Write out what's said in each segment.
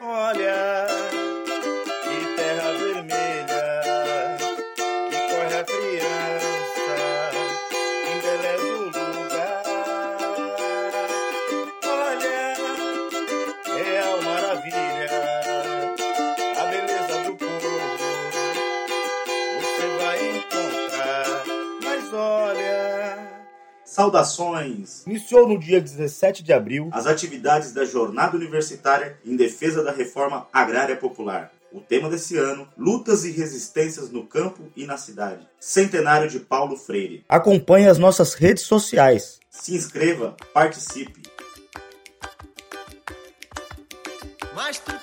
Olha, Saudações! Iniciou no dia 17 de abril As atividades da Jornada Universitária em Defesa da Reforma Agrária Popular. O tema desse ano: Lutas e Resistências no Campo e na Cidade. Centenário de Paulo Freire. Acompanhe as nossas redes sociais. Se inscreva, participe. Mas tu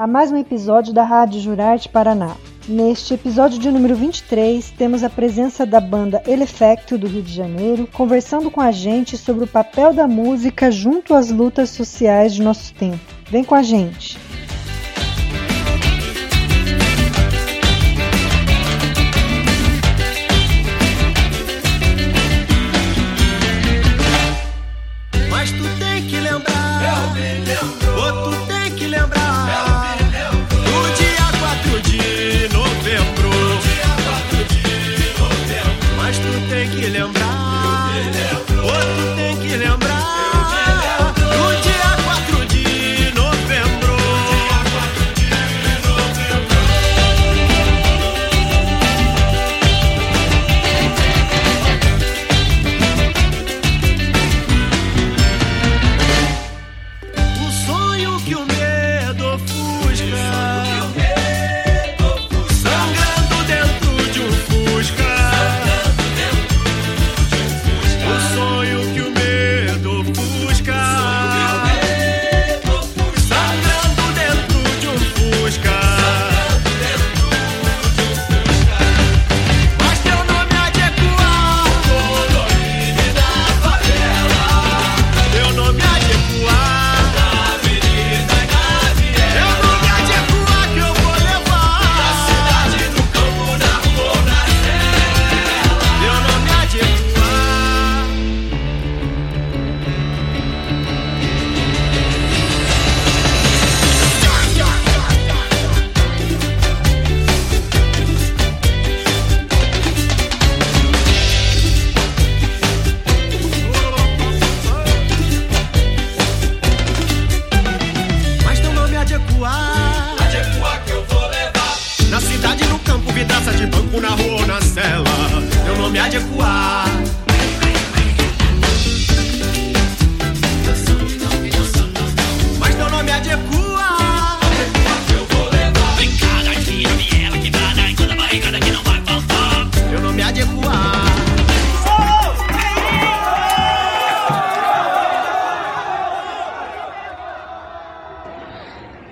a mais um episódio da Rádio Jurarte Paraná. Neste episódio de número 23, temos a presença da banda Elefecto do Rio de Janeiro, conversando com a gente sobre o papel da música junto às lutas sociais de nosso tempo. Vem com a gente! Tem que lembrar,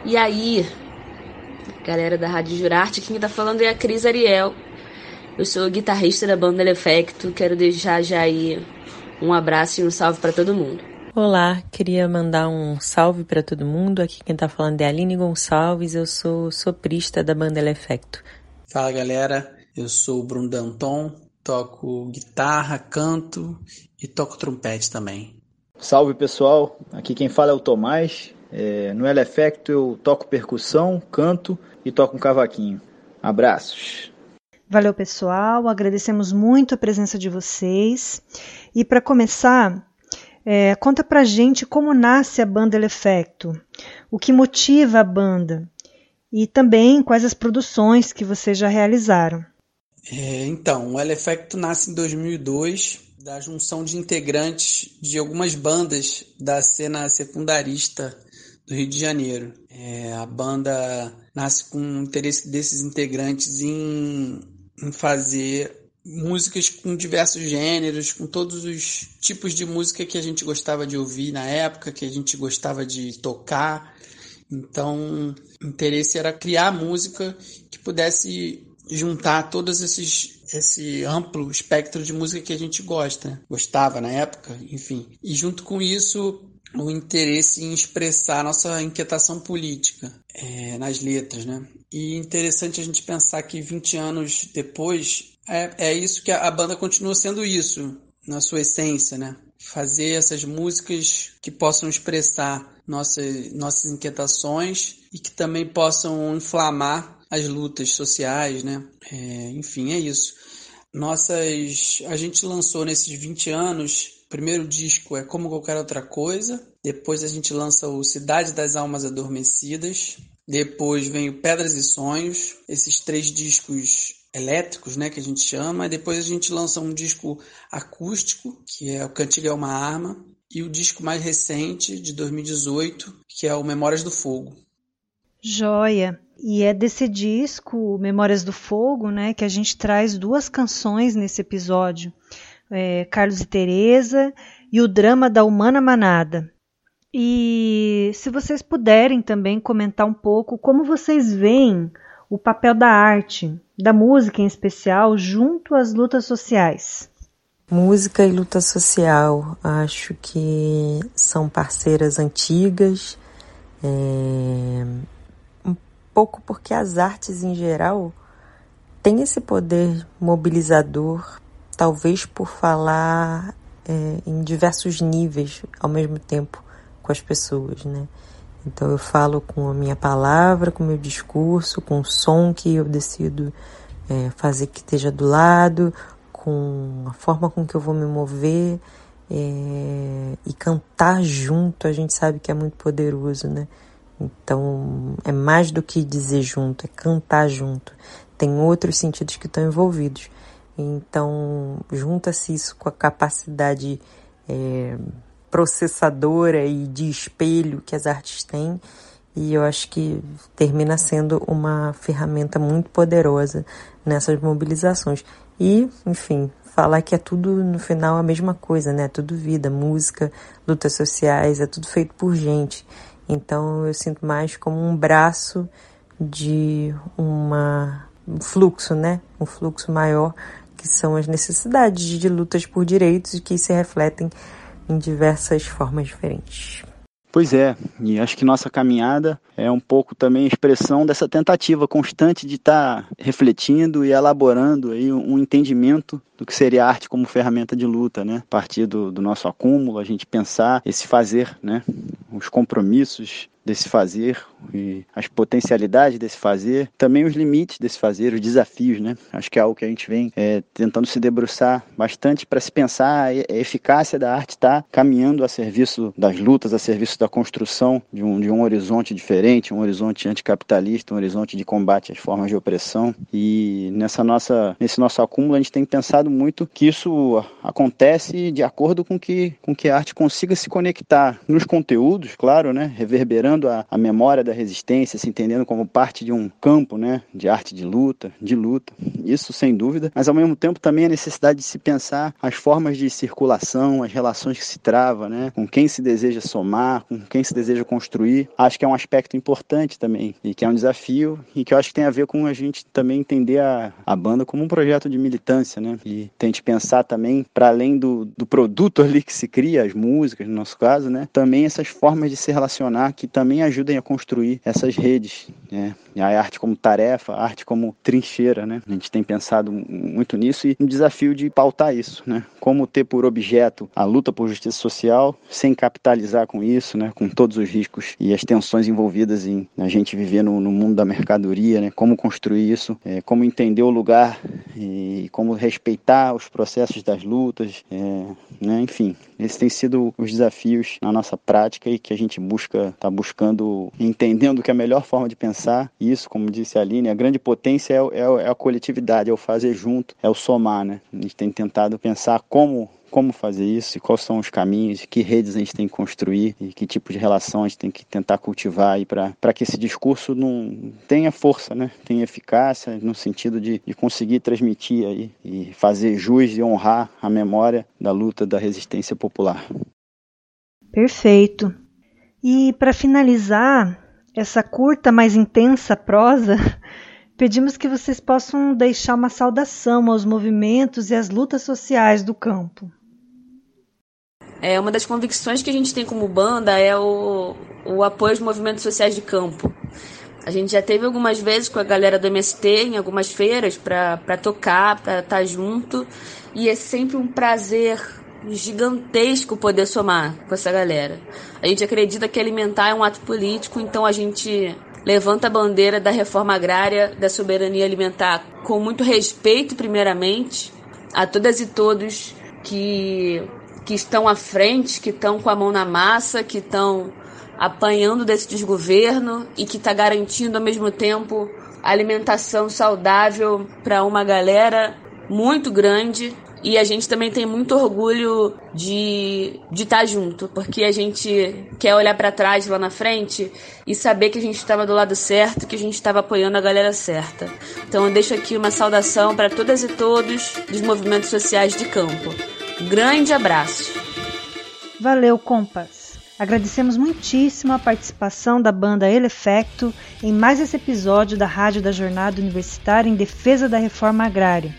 E aí, galera da Rádio Jurarte, quem tá falando é a Cris Ariel. Eu sou guitarrista da banda Elefecto. Quero deixar já aí um abraço e um salve pra todo mundo. Olá, queria mandar um salve para todo mundo. Aqui quem tá falando é a Aline Gonçalves, eu sou soprista da banda Elefecto. Fala galera, eu sou o Bruno Danton, toco guitarra, canto e toco trompete também. Salve pessoal, aqui quem fala é o Tomás. É, no Elefecto eu toco percussão, canto e toco um cavaquinho. Abraços. Valeu, pessoal. Agradecemos muito a presença de vocês. E para começar, É, conta pra gente como nasce a banda Elefecto, o que motiva a banda e também quais as produções que vocês já realizaram. É, então, o Elefecto nasce em 2002 da junção de integrantes de algumas bandas da cena secundarista do Rio de Janeiro. É, a banda nasce com o interesse desses integrantes em, em fazer músicas com diversos gêneros, com todos os tipos de música que a gente gostava de ouvir na época, que a gente gostava de tocar. Então, o interesse era criar música que pudesse juntar todos esses esse amplo espectro de música que a gente gosta, gostava na época, enfim. E junto com isso, o interesse em expressar nossa inquietação política é, nas letras, né? E interessante a gente pensar que 20 anos depois é, é isso que a, a banda continua sendo isso na sua essência, né? Fazer essas músicas que possam expressar nossas, nossas inquietações e que também possam inflamar as lutas sociais, né? É, enfim, é isso. Nossas, a gente lançou nesses 20 anos primeiro disco é Como Qualquer Outra Coisa. Depois a gente lança o Cidade das Almas Adormecidas. Depois vem o Pedras e Sonhos. Esses três discos elétricos, né, que a gente chama. E depois a gente lança um disco acústico, que é o Cantiga é uma Arma. E o disco mais recente, de 2018, que é o Memórias do Fogo. Joia! E é desse disco, Memórias do Fogo, né, que a gente traz duas canções nesse episódio é, Carlos e Teresa e o drama da Humana Manada. E se vocês puderem também comentar um pouco como vocês veem o papel da arte, da música em especial, junto às lutas sociais. Música e luta social, acho que são parceiras antigas, é, um pouco porque as artes em geral têm esse poder mobilizador talvez por falar é, em diversos níveis ao mesmo tempo com as pessoas, né? Então eu falo com a minha palavra, com o meu discurso, com o som que eu decido é, fazer que esteja do lado, com a forma com que eu vou me mover é, e cantar junto. A gente sabe que é muito poderoso, né? Então é mais do que dizer junto, é cantar junto. Tem outros sentidos que estão envolvidos. Então, junta-se isso com a capacidade é, processadora e de espelho que as artes têm, e eu acho que termina sendo uma ferramenta muito poderosa nessas mobilizações. E, enfim, falar que é tudo no final a mesma coisa, né? Tudo vida, música, lutas sociais, é tudo feito por gente. Então eu sinto mais como um braço de uma um fluxo, né? Um fluxo maior que são as necessidades de lutas por direitos e que se refletem em diversas formas diferentes. Pois é, e acho que nossa caminhada é um pouco também expressão dessa tentativa constante de estar tá refletindo e elaborando aí um entendimento do que seria a arte como ferramenta de luta, né? A partir do, do nosso acúmulo, a gente pensar esse fazer, né? Os compromissos desse fazer e as potencialidades desse fazer, também os limites desse fazer, os desafios, né? Acho que é algo que a gente vem é, tentando se debruçar bastante para se pensar a eficácia da arte está caminhando a serviço das lutas, a serviço da construção de um, de um horizonte diferente, um horizonte anticapitalista, um horizonte de combate às formas de opressão. E nessa nossa, nesse nosso acúmulo a gente tem pensado muito que isso acontece de acordo com que, com que a arte consiga se conectar nos conteúdos, claro, né? Reverberando a, a memória da resistência, se entendendo como parte de um campo né, de arte de luta, de luta, isso sem dúvida, mas ao mesmo tempo também a necessidade de se pensar as formas de circulação, as relações que se trava, né, com quem se deseja somar, com quem se deseja construir. Acho que é um aspecto importante também e que é um desafio e que eu acho que tem a ver com a gente também entender a, a banda como um projeto de militância, né, e tente pensar também para além do, do produto ali que se cria, as músicas no nosso caso, né, também essas formas de se relacionar que também ajudem a construir construir essas redes, né? a arte como tarefa, a arte como trincheira, né? A gente tem pensado muito nisso e um desafio de pautar isso, né? Como ter por objeto a luta por justiça social sem capitalizar com isso, né? Com todos os riscos e as tensões envolvidas em a gente viver no, no mundo da mercadoria, né? Como construir isso, é, como entender o lugar e como respeitar os processos das lutas, é, né? Enfim, esses têm sido os desafios na nossa prática e que a gente busca, está buscando, entendendo que é a melhor forma de pensar isso, como disse a Aline, a grande potência é, é, é a coletividade, é o fazer junto, é o somar, né? A gente tem tentado pensar como como fazer isso e quais são os caminhos, que redes a gente tem que construir e que tipo de relação a gente tem que tentar cultivar para que esse discurso não tenha força, né? tenha eficácia no sentido de, de conseguir transmitir aí e fazer jus e honrar a memória da luta da resistência popular. Perfeito. E para finalizar, essa curta, mas intensa prosa, pedimos que vocês possam deixar uma saudação aos movimentos e às lutas sociais do campo. É, uma das convicções que a gente tem como banda é o, o apoio aos movimentos sociais de campo. A gente já teve algumas vezes com a galera do MST em algumas feiras para tocar, para estar tá junto, e é sempre um prazer gigantesco poder somar com essa galera. A gente acredita que alimentar é um ato político, então a gente levanta a bandeira da reforma agrária, da soberania alimentar, com muito respeito, primeiramente, a todas e todos que, que estão à frente, que estão com a mão na massa, que estão apanhando desse desgoverno e que está garantindo ao mesmo tempo alimentação saudável para uma galera muito grande e a gente também tem muito orgulho de de estar tá junto, porque a gente quer olhar para trás lá na frente e saber que a gente estava do lado certo, que a gente estava apoiando a galera certa. Então eu deixo aqui uma saudação para todas e todos dos movimentos sociais de campo. Grande abraço. Valeu, compas. Agradecemos muitíssimo a participação da banda Elefecto em mais esse episódio da Rádio da Jornada Universitária em Defesa da Reforma Agrária.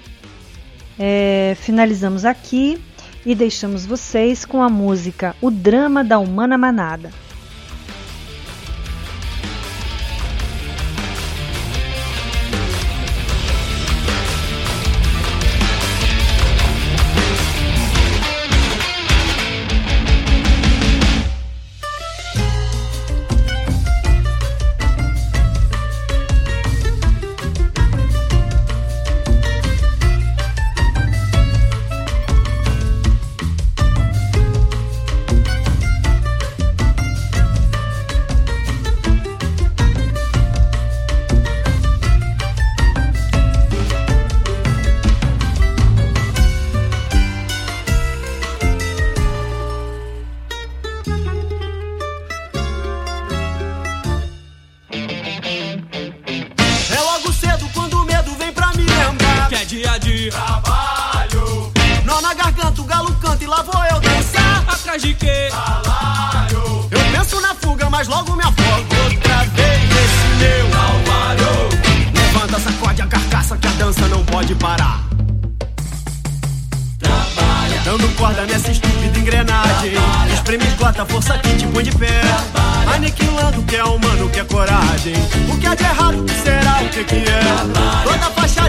É, finalizamos aqui e deixamos vocês com a música O Drama da Humana Manada. trabalho. Nó na garganta, o galo canta e lá vou eu dançar. Atrás de quê? Salário. Eu penso na fuga, mas logo me afogo outra vez esse meu alvaro. Levanta, sacode a carcaça que a dança não pode parar. Trabalha. Dando corda nessa estúpida engrenagem. Trabalha. Espreme cota, força aqui, te põe de pé. Trabalha. Aniquilando o que é humano, o que é coragem. O que é de errado, o que será, o que, é que é? Trabalha. Toda faixa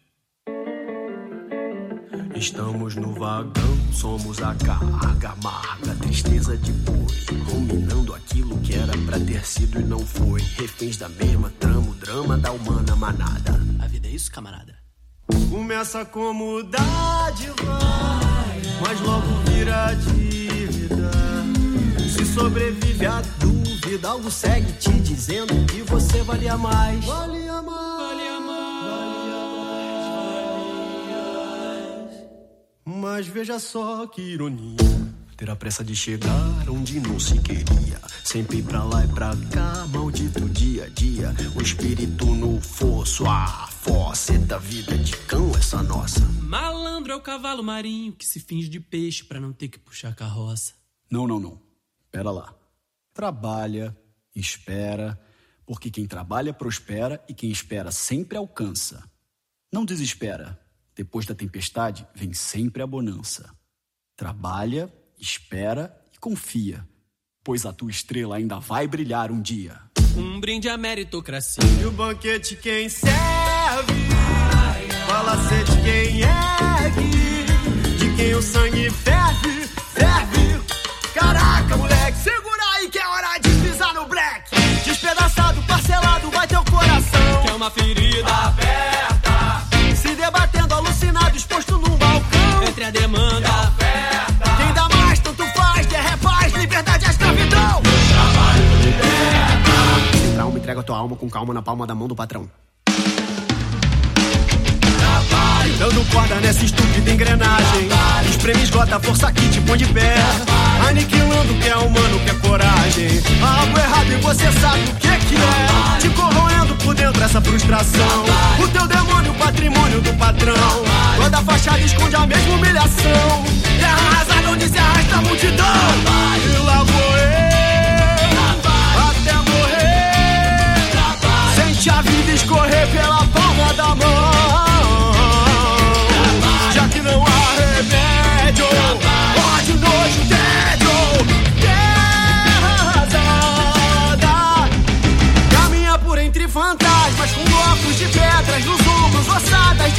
Estamos no vagão, somos a carga amarga, tristeza de boi, ruminando aquilo que era pra ter sido e não foi. Reféns da mesma trama, o drama da humana manada. A vida é isso, camarada? Começa como dádiva, mas logo vira dívida. Se sobrevive a dúvida, algo segue te dizendo que você valia mais. Valia mais. Valia Mas veja só que ironia. Ter a pressa de chegar onde não se queria. Sempre pra lá e pra cá, maldito dia a dia. O espírito no fosso, a fossa da vida de cão, essa nossa. Malandro é o cavalo marinho que se finge de peixe para não ter que puxar carroça. Não, não, não. Pera lá. Trabalha, espera, porque quem trabalha prospera e quem espera sempre alcança. Não desespera. Depois da tempestade vem sempre a bonança. Trabalha, espera e confia, pois a tua estrela ainda vai brilhar um dia. Um brinde à meritocracia. E o banquete quem serve? Fala ser de quem ergue, de quem o sangue ferve, ferve. Caraca, moleque, segura aí que é hora de pisar no black. Despedaçado, parcelado, vai teu coração. Que é uma ferida Sem trauma, entrega a tua alma com calma na palma da mão do patrão. Dando corda nessa estúpida engrenagem. Espreme, esgota força que te põe de pé. Aniquilando o que é humano, que é coragem. Há algo errado e você sabe o que é que é. Te corroendo por dentro essa frustração. O teu demônio, patrimônio do patrão. Toda fachada esconde a mesma humilhação. Terra arrasada onde se arrasta a multidão.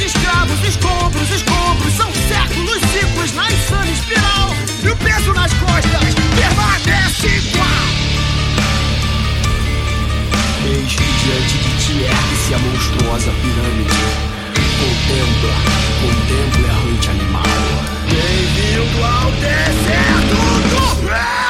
Escravos, escombros, escombros. São séculos, ciclos na insana espiral. E o peso nas costas permanece igual. Eis que diante de ti ergue-se a monstruosa pirâmide. Contempla, contempla a noite animal. Bem-vindo ao deserto do Até